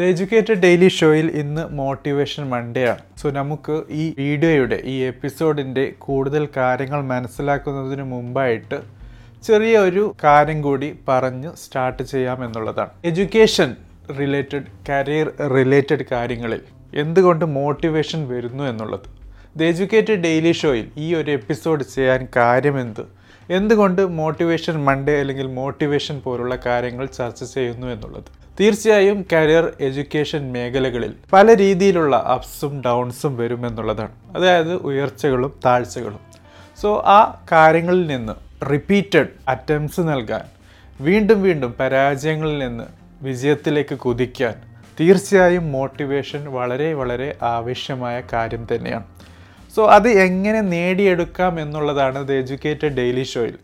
The educated daily ഷോയിൽ ഇന്ന് motivation Monday ആണ്. സോ നമുക്ക് ഈ വീഡിയോയുടെ ഈ എപ്പിസോഡിന്റെ കൂടുതൽ കാര്യങ്ങൾ മനസ്സിലാക്കുന്നതിന് മുമ്പായിട്ട് ചെറിയ ഒരു കാര്യം കൂടി പറഞ്ഞ് സ്റ്റാർട്ട് ചെയ്യാം എന്നുള്ളതാണ്. എഡ്യൂക്കേഷൻ റിലേറ്റഡ് കരിയർ റിലേറ്റഡ് കാര്യങ്ങളിൽ എന്തുകൊണ്ട് മോട്ടിവേഷൻ വരുന്നു എന്നുള്ളത്. ദ എജ്യൂക്കേറ്റഡ് ഡെയിലി ഷോയിൽ ഈ ഒരു എപ്പിസോഡ് ചെയ്യാൻ കാര്യമെന്ത് എന്തുകൊണ്ട് മോട്ടിവേഷൻ മൺഡേ അല്ലെങ്കിൽ മോട്ടിവേഷൻ പോലുള്ള കാര്യങ്ങൾ ചർച്ച ചെയ്യുന്നു എന്നുള്ളത്. തീർച്ചയായും കരിയർ എഡ്യൂക്കേഷൻ മേഖലകളിൽ പല രീതിയിലുള്ള അപ്സും ഡൗൺസും വരുമെന്നുള്ളതാണ്. അതായത് ഉയർച്ചകളും താഴ്ചകളും സോ ആ കാര്യങ്ങളിൽ നിന്ന് റിപ്പീറ്റഡ് അറ്റംപ്റ്റ്സ് നൽകാൻ വീണ്ടും വീണ്ടും പരാജയങ്ങളിൽ നിന്ന് വിജയത്തിലേക്ക് കുതിക്കാൻ തീർച്ചയായും മോട്ടിവേഷൻ വളരെ വളരെ ആവശ്യമായ കാര്യം തന്നെയാണ്. സോ അത് എങ്ങനെ നേടിയെടുക്കാം എന്നുള്ളതാണ് ദ എഡ്യൂക്കേറ്റഡ് ഡെയിലി ഷോയിൽ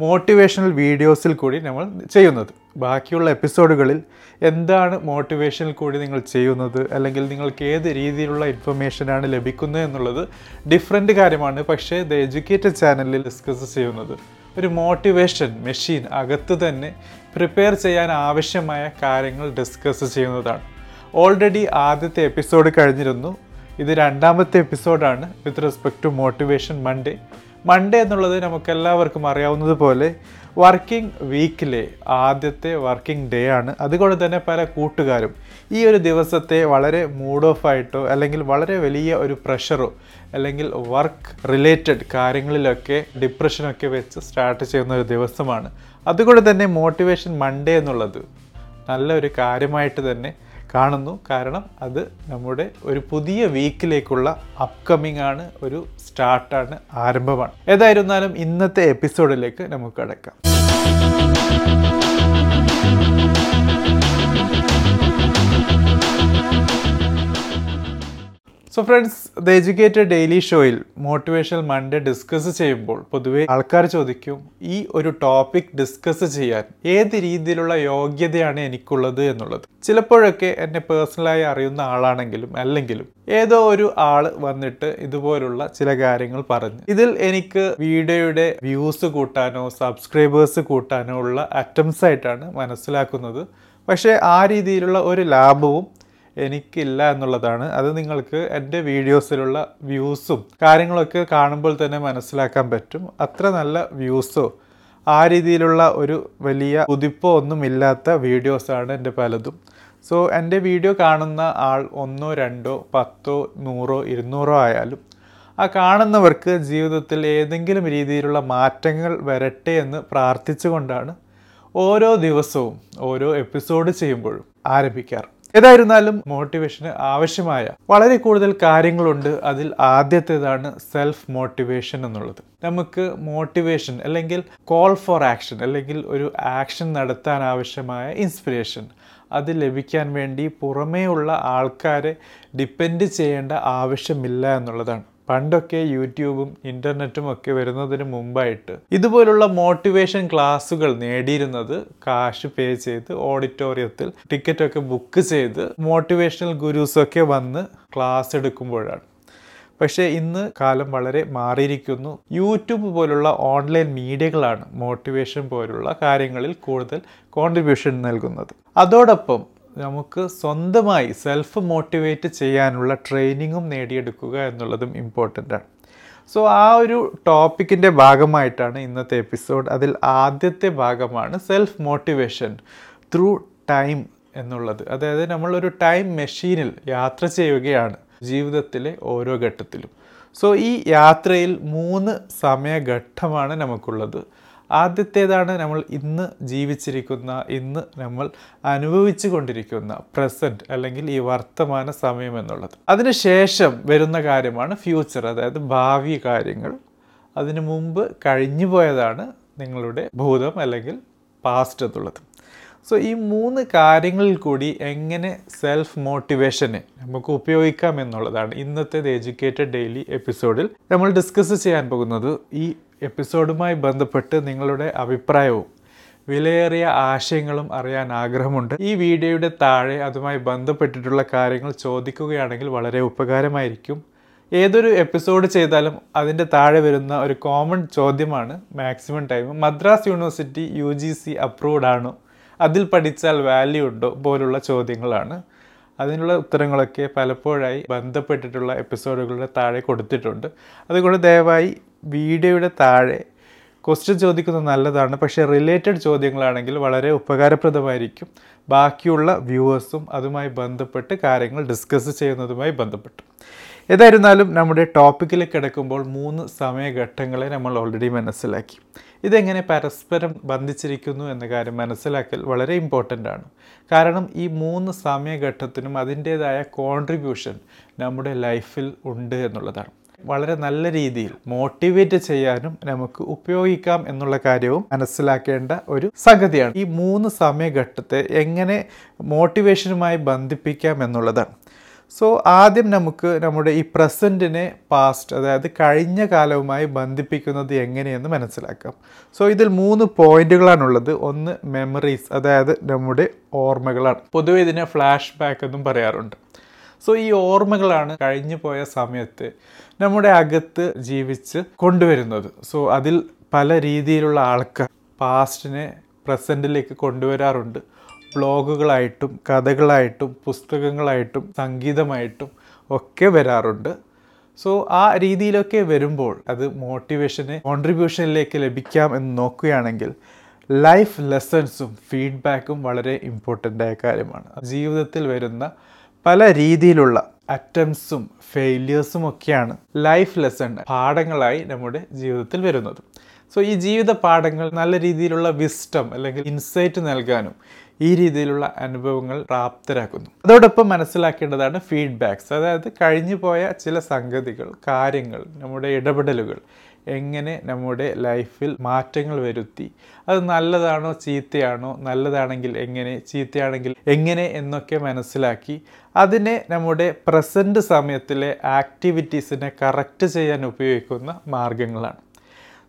മോട്ടിവേഷണൽ വീഡിയോസിൽ കൂടി നമ്മൾ ചെയ്യുന്നത്. ബാക്കിയുള്ള എപ്പിസോഡുകളിൽ എന്താണ് മോട്ടിവേഷനിൽ കൂടി നിങ്ങൾ ചെയ്യുന്നത്? അല്ലെങ്കിൽ നിങ്ങൾക്ക് ഏത് രീതിയിലുള്ള ഇൻഫർമേഷനാണ് ലഭിക്കുന്നത് എന്നുള്ളത് ഡിഫറെന്റ് കാര്യമാണ്. പക്ഷേ ദ എഡ്യൂക്കേറ്റഡ് ചാനലിൽ ഡിസ്കസ് ചെയ്യുന്നത് ഒരു മോട്ടിവേഷൻ മെഷീൻ അകത്ത് തന്നെ പ്രിപ്പയർ ചെയ്യാൻ ആവശ്യമായ കാര്യങ്ങൾ ഡിസ്കസ് ചെയ്യുന്നതാണ്. ഓൾറെഡി ആദ്യത്തെ എപ്പിസോഡ് കഴിഞ്ഞിരുന്നു. ഇത് രണ്ടാമത്തെ എപ്പിസോഡാണ് with respect to motivation Monday Monday എന്നുള്ളത് നമുക്കെല്ലാവർക്കും അറിയാവുന്നത് പോലെ വർക്കിംഗ് വീക്കിലെ ആദ്യത്തെ വർക്കിംഗ് ഡേ ആണ്. അതുകൊണ്ട് തന്നെ പല കൂട്ടുകാരും ഈ ഒരു ദിവസത്തെ വളരെ മൂഡ് ഓഫ് ആയിട്ടോ അല്ലെങ്കിൽ വളരെ വലിയ ഒരു പ്രഷറോ അല്ലെങ്കിൽ വർക്ക് റിലേറ്റഡ് കാര്യങ്ങളിലൊക്കെ ഡിപ്രഷനൊക്കെ വെച്ച് സ്റ്റാർട്ട് ചെയ്യുന്ന ഒരു ദിവസമാണ്. അതുകൊണ്ട് തന്നെ മോട്ടിവേഷൻ മൺഡേ എന്നുള്ളത് നല്ലൊരു കാര്യമായിട്ട് തന്നെ കാണുന്നു. കാരണം അത് നമ്മുടെ ഒരു പുതിയ വീക്കിലേക്കുള്ള അപ്കമിങ് ആണ് ഒരു സ്റ്റാർട്ടാണ് ആരംഭമാണ്. ഏതായിരുന്നാലും ഇന്നത്തെ എപ്പിസോഡിലേക്ക് നമുക്ക് കടക്കാം. So friends the educated daily ഷോയിൽ മോട്ടിവേഷണൽ മൺഡേ ഡിസ്കസ് ചെയ്യുമ്പോൾ പൊതുവെ ആൾക്കാർ ചോദിക്കും ഈ ഒരു ടോപ്പിക് ഡിസ്കസ് ചെയ്യാൻ ഏത് രീതിയിലുള്ള യോഗ്യതയാണ് എനിക്കുള്ളത് എന്നുള്ളത്? ചിലപ്പോഴൊക്കെ എന്നെ പേഴ്സണലായി അറിയുന്ന ആളാണെങ്കിലും അല്ലെങ്കിലും ഏതോ ഒരു ആൾ വന്നിട്ട് ഇതുപോലുള്ള ചില കാര്യങ്ങൾ പറഞ്ഞു. ഇതിൽ എനിക്ക് വീഡിയോയുടെ വ്യൂസ് കൂട്ടാനോ സബ്സ്ക്രൈബേഴ്സ് കൂട്ടാനോ ഉള്ള അറ്റംസ് ആയിട്ടാണ് മനസ്സിലാക്കുന്നത്. പക്ഷേ ആ രീതിയിലുള്ള ഒരു ലാഭവും എനിക്കില്ല എന്നുള്ളതാണ്. അത് നിങ്ങൾക്ക് എന്റെ വീഡിയോസിലുള്ള വ്യൂസും കാര്യങ്ങളൊക്കെ കാണുമ്പോൾ തന്നെ മനസ്സിലാക്കാൻ പറ്റും. അത്ര നല്ല വ്യൂസോ ആ രീതിയിലുള്ള ഒരു വലിയ കുതിപ്പോ ഒന്നുമില്ലാത്ത വീഡിയോസാണ് എന്റെ പലതും. സോ എന്റെ വീഡിയോ കാണുന്ന ആൾ ഒന്നോ രണ്ടോ പത്തോ നൂറോ ഇരുന്നൂറോ ആയാലും ആ കാണുന്നവർക്ക് ജീവിതത്തിൽ ഏതെങ്കിലും രീതിയിലുള്ള മാറ്റങ്ങൾ വരട്ടെ എന്ന് പ്രാർത്ഥിച്ചുകൊണ്ടാണ് ഓരോ ദിവസവും ഓരോ എപ്പിസോഡ് ചെയ്യുമ്പോഴും ആരംഭിക്കാറ്. ഏതായിരുന്നാലും മോട്ടിവേഷന് ആവശ്യമായ വളരെ കൂടുതൽ കാര്യങ്ങളുണ്ട്. അതിൽ ആദ്യത്തേതാണ് സെൽഫ് മോട്ടിവേഷൻ എന്നുള്ളത്. നമുക്ക് മോട്ടിവേഷൻ അല്ലെങ്കിൽ കോൾ ഫോർ ആക്ഷൻ അല്ലെങ്കിൽ ഒരു ആക്ഷൻ നടത്താൻ ആവശ്യമായ ഇൻസ്പിറേഷൻ അത് ലഭിക്കാൻ വേണ്ടി പുറമേയുള്ള ആൾക്കാരെ ഡിപ്പെൻഡ് ചെയ്യേണ്ട ആവശ്യമില്ല എന്നുള്ളതാണ്. പണ്ടൊക്കെ യൂട്യൂബും ഇന്റർനെറ്റും ഒക്കെ വരുന്നതിന് മുമ്പായിട്ട് ഇതുപോലുള്ള മോട്ടിവേഷൻ ക്ലാസ്സുകൾ നേടിയിരുന്നത് കാശ് പേ ചെയ്ത് ഓഡിറ്റോറിയത്തിൽ ടിക്കറ്റൊക്കെ ബുക്ക് ചെയ്ത് മോട്ടിവേഷണൽ ഗുരുസൊക്കെ വന്ന് ക്ലാസ് എടുക്കുമ്പോഴാണ്. പക്ഷേ ഇന്ന് കാലം വളരെ മാറിയിരിക്കുന്നു. യൂട്യൂബ് പോലുള്ള ഓൺലൈൻ മീഡിയകളാണ് മോട്ടിവേഷൻ പോലുള്ള കാര്യങ്ങളിൽ കൂടുതൽ കോൺട്രിബ്യൂഷൻ നൽകുന്നത്. അതോടൊപ്പം നമുക്ക് സ്വന്തമായി സെൽഫ് മോട്ടിവേറ്റ് ചെയ്യാനുള്ള ട്രെയിനിങ്ങും നേടിയെടുക്കുക എന്നുള്ളതും ഇമ്പോർട്ടന്റ് ആണ്. സോ ആ ഒരു ടോപ്പിക്കിന്റെ ഭാഗമായിട്ടാണ് ഇന്നത്തെ എപ്പിസോഡ് അതിൽ ആദ്യത്തെ ഭാഗമാണ് സെൽഫ് മോട്ടിവേഷൻ ത്രൂ ടൈം എന്നുള്ളത്. അതായത് നമ്മളൊരു ടൈം മെഷീനിൽ യാത്ര ചെയ്യുകയാണ് ജീവിതത്തിലെ ഓരോ ഘട്ടത്തിലും. സോ ഈ യാത്രയിൽ മൂന്ന് സമയഘട്ടമാണ് നമുക്കുള്ളത്. ആദ്യത്തേതാണ് നമ്മൾ ഇന്ന് ജീവിച്ചിരിക്കുന്ന ഇന്ന് നമ്മൾ അനുഭവിച്ചു കൊണ്ടിരിക്കുന്ന പ്രസന്റ് അല്ലെങ്കിൽ ഈ വർത്തമാന സമയം എന്നുള്ളത്. അതിനുശേഷം വരുന്ന കാര്യമാണ് ഫ്യൂച്ചർ അതായത് ഭാവി കാര്യങ്ങൾ. അതിനു മുമ്പ് കഴിഞ്ഞു പോയതാണ് നിങ്ങളുടെ ഭൂതം അല്ലെങ്കിൽ പാസ്റ്റ് എന്നുള്ളത്. സോ ഈ മൂന്ന് കാര്യങ്ങളിൽ കൂടി എങ്ങനെ സെൽഫ് മോട്ടിവേഷനെ നമുക്ക് ഉപയോഗിക്കാം എന്നുള്ളതാണ് ഇന്നത്തെ ദ എഡ്യൂക്കേറ്റഡ് ഡെയിലി എപ്പിസോഡിൽ നമ്മൾ ഡിസ്കസ് ചെയ്യാൻ പോകുന്നത് ഈ എപ്പിസോഡുമായി ബന്ധപ്പെട്ട് നിങ്ങളുടെ അഭിപ്രായവും വിലയേറിയ ആശയങ്ങളും അറിയാൻ ആഗ്രഹമുണ്ട്. ഈ വീഡിയോയുടെ താഴെ അതുമായി ബന്ധപ്പെട്ടിട്ടുള്ള കാര്യങ്ങൾ ചോദിക്കുകയാണെങ്കിൽ വളരെ ഉപകാരമായിരിക്കും. ഏതൊരു എപ്പിസോഡ് ചെയ്താലും അതിന്റെ താഴെ വരുന്ന ഒരു കോമൺ ചോദ്യമാണ് maximum time Madras university U G C approved ആണോ. അതിൽ പഠിച്ചാൽ വാല്യൂ ഉണ്ടോ പോലുള്ള ചോദ്യങ്ങളാണ്. അതിനുള്ള ഉത്തരങ്ങളൊക്കെ പലപ്പോഴായി ബന്ധപ്പെട്ടിട്ടുള്ള എപ്പിസോഡുകളുടെ താഴെ കൊടുത്തിട്ടുണ്ട്. അതുകൊണ്ട് ദയവായി വീഡിയോയുടെ താഴെ ക്വസ്റ്റ്യൻ ചോദിക്കുന്നത് നല്ലതാണ്. പക്ഷേ റിലേറ്റഡ് ചോദ്യങ്ങളാണെങ്കിൽ വളരെ ഉപകാരപ്രദമായിരിക്കും. ബാക്കിയുള്ള വ്യൂവേഴ്സും അതുമായി ബന്ധപ്പെട്ട് കാര്യങ്ങൾ ഡിസ്കസ് ചെയ്യുന്നതുമായി ബന്ധപ്പെട്ട്. ഏതായിരുന്നാലും നമ്മുടെ ടോപ്പിക്കിൽ കിടക്കുമ്പോൾ മൂന്ന് സമയഘട്ടങ്ങളെ നമ്മൾ ഓൾറെഡി മനസ്സിലാക്കി. ഇതെങ്ങനെ പരസ്പരം ബന്ധിച്ചിരിക്കുന്നു എന്ന കാര്യം മനസ്സിലാക്കൽ വളരെ ഇമ്പോർട്ടന്റ് ആണ്. കാരണം ഈ മൂന്ന് സമയഘട്ടത്തിനും അതിന്റേതായ കോൺട്രിബ്യൂഷൻ നമ്മുടെ ലൈഫിൽ ഉണ്ട് എന്നുള്ളതാണ്. വളരെ നല്ല രീതിയിൽ മോട്ടിവേറ്റ് ചെയ്യാനും നമുക്ക് ഉപയോഗിക്കാം എന്നുള്ള കാര്യവും മനസ്സിലാക്കേണ്ട ഒരു സംഗതിയാണ്. ഈ മൂന്ന് സമയഘട്ടത്തെ എങ്ങനെ മോട്ടിവേഷനുമായി ബന്ധിപ്പിക്കാം എന്നുള്ളതാണ് സോ ആദ്യം നമുക്ക് നമ്മുടെ ഈ പ്രസന്റിനെ പാസ്റ്റ് അതായത് കഴിഞ്ഞ കാലവുമായി ബന്ധിപ്പിക്കുന്നത് എങ്ങനെയെന്ന് മനസ്സിലാക്കാം. സോ ഇതിൽ മൂന്ന് പോയിന്റുകളാണുള്ളത്. ഒന്ന് മെമ്മറീസ് അതായത് നമ്മുടെ ഓർമ്മകളാണ്. പൊതുവെ ഇതിനെ ഫ്ലാഷ് ബാക്ക് എന്നും പറയാറുണ്ട്. സോ ഈ ഓർമ്മകളാണ് കഴിഞ്ഞു പോയ സമയത്ത് നമ്മുടെ അകത്ത് ജീവിച്ച് കൊണ്ടുവരുന്നത്. സോ അതിൽ പല രീതിയിലുള്ള ആൾക്കാർ പാസ്റ്റിനെ പ്രസന്റിലേക്ക് കൊണ്ടുവരാറുണ്ട്. ബ്ലോഗുകളായിട്ടും കഥകളായിട്ടും പുസ്തകങ്ങളായിട്ടും സംഗീതമായിട്ടും ഒക്കെ വരാറുണ്ട്. സോ ആ രീതിയിലൊക്കെ വരുമ്പോൾ അത് മോട്ടിവേഷന് കോൺട്രിബ്യൂഷനിലേക്ക് ലഭിക്കാം എന്ന് നോക്കുകയാണെങ്കിൽ ലൈഫ് ലെസൺസും ഫീഡ്ബാക്കും വളരെ ഇമ്പോർട്ടന്റ് ആയ കാര്യമാണ്. ജീവിതത്തിൽ വരുന്ന പല രീതിയിലുള്ള അറ്റംപ്റ്റ്സും ഫെയിലിയേഴ്സും ഒക്കെയാണ് ലൈഫ് ലെസൺ പാഠങ്ങളായി നമ്മുടെ ജീവിതത്തിൽ വരുന്നത്. സോ ഈ ജീവിത പാഠങ്ങൾ നല്ല രീതിയിലുള്ള വിസ്റ്റം അല്ലെങ്കിൽ ഇൻസൈറ്റ് നൽകാനും ഈ രീതിയിലുള്ള അനുഭവങ്ങൾ പ്രാപ്തരാക്കുന്നു. അതോടൊപ്പം മനസ്സിലാക്കേണ്ടതാണ് ഫീഡ്ബാക്സ്. അതായത് കഴിഞ്ഞു പോയ ചില സംഗതികൾ കാര്യങ്ങൾ നമ്മുടെ ഇടപെടലുകൾ എങ്ങനെ നമ്മുടെ ലൈഫിൽ മാറ്റങ്ങൾ വരുത്തി? അത് നല്ലതാണോ ചീത്തയാണോ? നല്ലതാണെങ്കിൽ എങ്ങനെ? ചീത്തയാണെങ്കിൽ എങ്ങനെ? എന്നൊക്കെ മനസ്സിലാക്കി അതിനെ നമ്മുടെ പ്രസന്റ് സമയത്തിലെ ആക്ടിവിറ്റീസിനെ കറക്റ്റ് ചെയ്യാൻ ഉപയോഗിക്കുന്ന മാർഗങ്ങളാണ്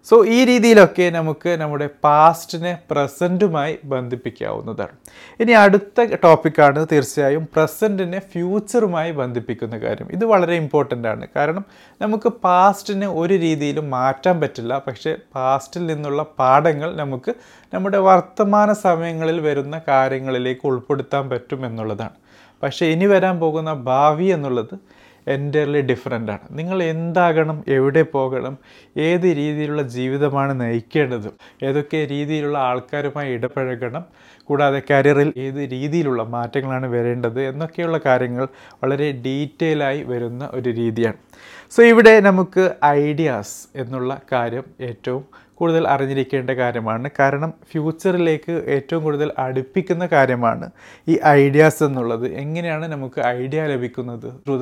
സോ ഈ രീതിയിലൊക്കെ നമുക്ക് നമ്മുടെ പാസ്റ്റിനെ പ്രസന്റുമായി ബന്ധിപ്പിക്കാവുന്നതാണ്. ഇനി അടുത്ത ടോപ്പിക്കാണ് തീർച്ചയായും പ്രസന്റിനെ ഫ്യൂച്ചറുമായി ബന്ധിപ്പിക്കുന്ന കാര്യം. ഇത് വളരെ ഇമ്പോർട്ടന്റ് ആണ്. കാരണം നമുക്ക് പാസ്റ്റിനെ ഒരു രീതിയിലും മാറ്റാൻ പറ്റില്ല. പക്ഷേ പാസ്റ്റിൽ നിന്നുള്ള പാഠങ്ങൾ നമുക്ക് നമ്മുടെ വർത്തമാന സമയങ്ങളിൽ വരുന്ന കാര്യങ്ങളിലേക്ക് ഉൾപ്പെടുത്താൻ പറ്റും എന്നുള്ളതാണ്. പക്ഷേ ഇനി വരാൻ പോകുന്ന ഭാവി എന്നുള്ളത് എന്റർലി ഡിഫറെന്റ് ആണ്. നിങ്ങൾ എന്താകണം എവിടെ പോകണം ഏത് രീതിയിലുള്ള ജീവിതമാണ് നയിക്കേണ്ടത് ഏതൊക്കെ രീതിയിലുള്ള ആൾക്കാരുമായി ഇടപഴകണം കൂടാതെ കരിയറിൽ ഏത് രീതിയിലുള്ള മാറ്റങ്ങളാണ് വരേണ്ടത് എന്നൊക്കെയുള്ള കാര്യങ്ങൾ വളരെ ഡീറ്റെയിൽ ആയി വരുന്ന ഒരു രീതിയാണ്. സോ ഇവിടെ നമുക്ക് ഐഡിയാസ് എന്നുള്ള കാര്യം ഏറ്റവും കൂടുതൽ അറിഞ്ഞിരിക്കേണ്ട കാര്യമാണ്. കാരണം ഫ്യൂച്ചറിലേക്ക് ഏറ്റവും കൂടുതൽ അടുപ്പിക്കുന്ന കാര്യമാണ് ഈ ഐഡിയാസ് എന്നുള്ളത്. എങ്ങനെയാണ് നമുക്ക് ഐഡിയ ലഭിക്കുന്നത്? ത്രൂ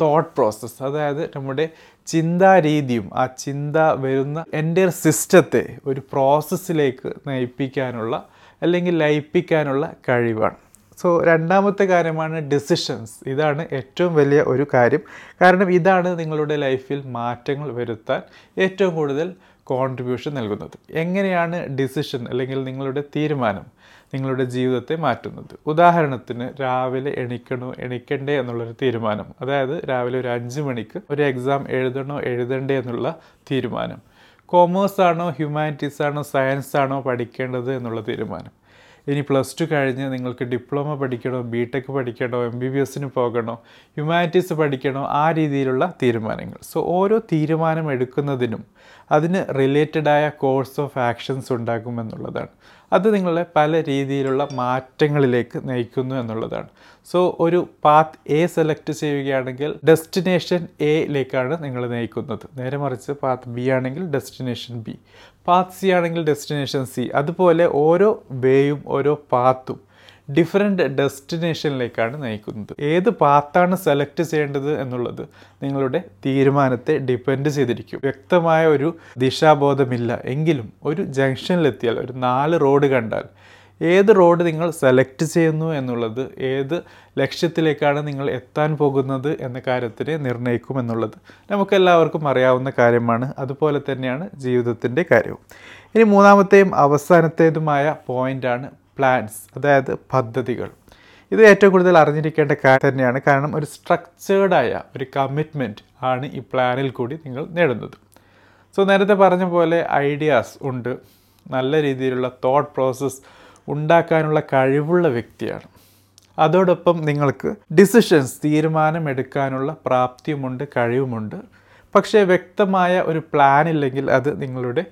തോട്ട് പ്രോസസ്സ് അതായത് നമ്മുടെ ചിന്താരീതിയും ആ ചിന്ത വരുന്ന എന്റെ സിസ്റ്റത്തെ ഒരു പ്രോസസ്സിലേക്ക് നയിപ്പിക്കാനുള്ള അല്ലെങ്കിൽ ലയിപ്പിക്കാനുള്ള കഴിവാണ്. സോ രണ്ടാമത്തെ കാര്യമാണ് ഡിസിഷൻസ് ഇതാണ് ഏറ്റവും വലിയ ഒരു കാര്യം. കാരണം ഇതാണ് നിങ്ങളുടെ ലൈഫിൽ മാറ്റങ്ങൾ വരുത്താൻ ഏറ്റവും കൂടുതൽ കോൺട്രിബ്യൂഷൻ നൽകുന്നത്. എങ്ങനെയാണ് ഡിസിഷൻ അല്ലെങ്കിൽ നിങ്ങളുടെ തീരുമാനം നിങ്ങളുടെ ജീവിതത്തെ മാറ്റുന്നത്? ഉദാഹരണത്തിന് രാവിലെ എണിക്കണോ എണിക്കണ്ടേ എന്നുള്ളൊരു തീരുമാനം. അതായത് രാവിലെ ഒരു അഞ്ച് മണിക്ക് ഒരു എക്സാം എഴുതണോ എഴുതണ്ടേ എന്നുള്ള തീരുമാനം. കോമേഴ്സ് ആണോ ഹ്യൂമാനിറ്റീസ് ആണോ സയൻസ് ആണോ പഠിക്കേണ്ടത് എന്നുള്ള തീരുമാനം. ഇനി പ്ലസ് ടു കഴിഞ്ഞ് നിങ്ങൾക്ക് ഡിപ്ലോമ പഠിക്കണോ ബി ടെക് പഠിക്കണോ എം ബി ബി എസിന് പോകണോ ഹ്യൂമാനിറ്റീസ് പഠിക്കണോ ആ രീതിയിലുള്ള തീരുമാനങ്ങൾ. സോ ഓരോ തീരുമാനം എടുക്കുന്നതിനും അതിന് റിലേറ്റഡായ കോഴ്സ് ഓഫ് ആക്ഷൻസ് ഉണ്ടാകുമെന്നുള്ളതാണ്. അത് നിങ്ങളെ പല രീതിയിലുള്ള മാറ്റങ്ങളിലേക്ക് നയിക്കുന്നു എന്നുള്ളതാണ്. സോ ഒരു പാത്ത് എ സെലക്ട് ചെയ്യുകയാണെങ്കിൽ ഡെസ്റ്റിനേഷൻ എയിലേക്കാണ് നിങ്ങൾ നയിക്കുന്നത്. നേരെ മറിച്ച് പാത്ത് ബി ആണെങ്കിൽ ഡെസ്റ്റിനേഷൻ ബി പാത്ത് സി ആണെങ്കിൽ ഡെസ്റ്റിനേഷൻ സി അതുപോലെ ഓരോ വേയും ഓരോ പാത്തും ഡിഫറെന്റ് ഡെസ്റ്റിനേഷനിലേക്കാണ് നയിക്കുന്നത്. ഏത് പാത്താണ് സെലക്ട് ചെയ്യേണ്ടത് എന്നുള്ളത് നിങ്ങളുടെ തീരുമാനത്തെ ഡിപ്പെൻഡ് ചെയ്തിരിക്കും. വ്യക്തമായ ഒരു ദിശാബോധമില്ല. എങ്കിലും ഒരു ജംഗ്ഷനിലെത്തിയാൽ ഒരു നാല് റോഡ് കണ്ടാൽ ഏത് റോഡ് നിങ്ങൾ സെലക്ട് ചെയ്യുന്നു എന്നുള്ളത് ഏത് ലക്ഷ്യത്തിലേക്കാണ് നിങ്ങൾ എത്താൻ പോകുന്നത് എന്ന കാര്യത്തിനെ നിർണയിക്കും എന്നുള്ളത് നമുക്കെല്ലാവർക്കും അറിയാവുന്ന കാര്യമാണ്. അതുപോലെ തന്നെയാണ് ജീവിതത്തിന്റെ കാര്യവും. ഇനി മൂന്നാമത്തെയും അവസാനത്തേതുമായ പോയിന്റാണ് പ്ലാൻസ് അതായത് പദ്ധതികൾ. ഇത് ഏറ്റവും കൂടുതൽ അറിഞ്ഞിരിക്കേണ്ട കാര്യം തന്നെയാണ്. കാരണം ഒരു സ്ട്രക്ചേർഡായ ഒരു കമ്മിറ്റ്മെന്റ് ആണ് ഈ പ്ലാനിൽ കൂടി നിങ്ങൾ നേടുന്നത്. സോ നേരത്തെ പറഞ്ഞ പോലെ ഐഡിയാസ് ഉണ്ട്. നല്ല രീതിയിലുള്ള തോട്ട് പ്രോസസ്സ് ഉണ്ടാക്കാനുള്ള കഴിവുള്ള വ്യക്തിയാണ്. അതോടൊപ്പം നിങ്ങൾക്ക് ഡിസിഷൻസ് തീരുമാനമെടുക്കാനുള്ള പ്രാപ്തിയുമുണ്ട് കഴിവുമുണ്ട്. പക്ഷേ വ്യക്തമായ ഒരു പ്ലാൻ ഇല്ലെങ്കിൽ അത് നിങ്ങളുടെ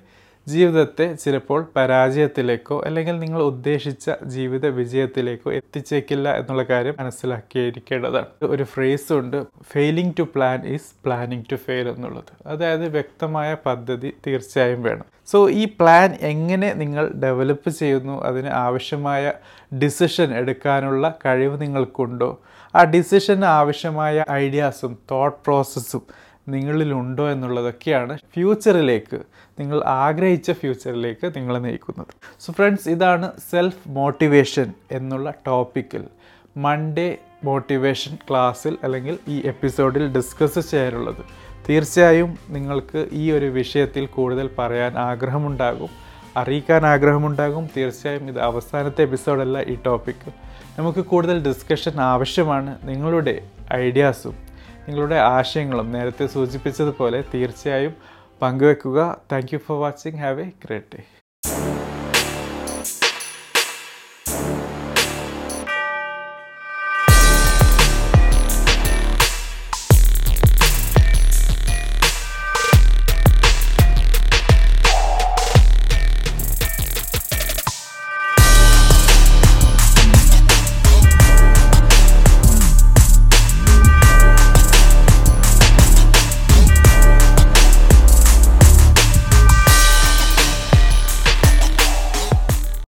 ജീവിതത്തെ ചിലപ്പോൾ പരാജയത്തിലേക്കോ അല്ലെങ്കിൽ നിങ്ങൾ ഉദ്ദേശിച്ച ജീവിത വിജയത്തിലേക്കോ എത്തിച്ചേക്കില്ല എന്നുള്ള കാര്യം മനസ്സിലാക്കിയിരിക്കേണ്ടതാണ്. ഒരു ഫ്രേസ് ഉണ്ട് failing to plan is planning to fail എന്നുള്ളത്. അതായത് വ്യക്തമായ പദ്ധതി തീർച്ചയായും വേണം. സോ ഈ പ്ലാൻ എങ്ങനെ നിങ്ങൾ ഡെവലപ്പ് ചെയ്യുന്നു അതിന് ആവശ്യമായ ഡിസിഷൻ എടുക്കാനുള്ള കഴിവ് നിങ്ങൾക്കുണ്ടോ? ആ ഡിസിഷന് ആവശ്യമായ ഐഡിയാസും തോട്ട് പ്രോസസ്സും നിങ്ങളിലുണ്ടോ എന്നുള്ളതൊക്കെയാണ് ഫ്യൂച്ചറിലേക്ക് നിങ്ങൾ ആഗ്രഹിച്ച ഫ്യൂച്ചറിലേക്ക് നിങ്ങളെ നയിക്കുന്നത്. സോ ഫ്രണ്ട്സ് ഇതാണ് സെൽഫ് മോട്ടിവേഷൻ എന്നുള്ള ടോപ്പിക്കിൽ മൺഡേ മോട്ടിവേഷൻ ക്ലാസ്സിൽ അല്ലെങ്കിൽ ഈ എപ്പിസോഡിൽ ഡിസ്കസ് ചെയ്യാനുള്ളത്. തീർച്ചയായും നിങ്ങൾക്ക് ഈ ഒരു വിഷയത്തിൽ കൂടുതൽ പറയാൻ ആഗ്രഹമുണ്ടാകും. അറിയിക്കാൻ ആഗ്രഹമുണ്ടാകും. തീർച്ചയായും ഇത് അവസാനത്തെ എപ്പിസോഡല്ല ഈ ടോപ്പിക്ക് നമുക്ക് കൂടുതൽ ഡിസ്കഷൻ ആവശ്യമാണ്. നിങ്ങളുടെ ഐഡിയാസും നിങ്ങളുടെ ആശയങ്ങളും നേരത്തെ സൂചിപ്പിച്ചതുപോലെ തീർച്ചയായും പങ്കുവെക്കുക. Thank you for watching have a great day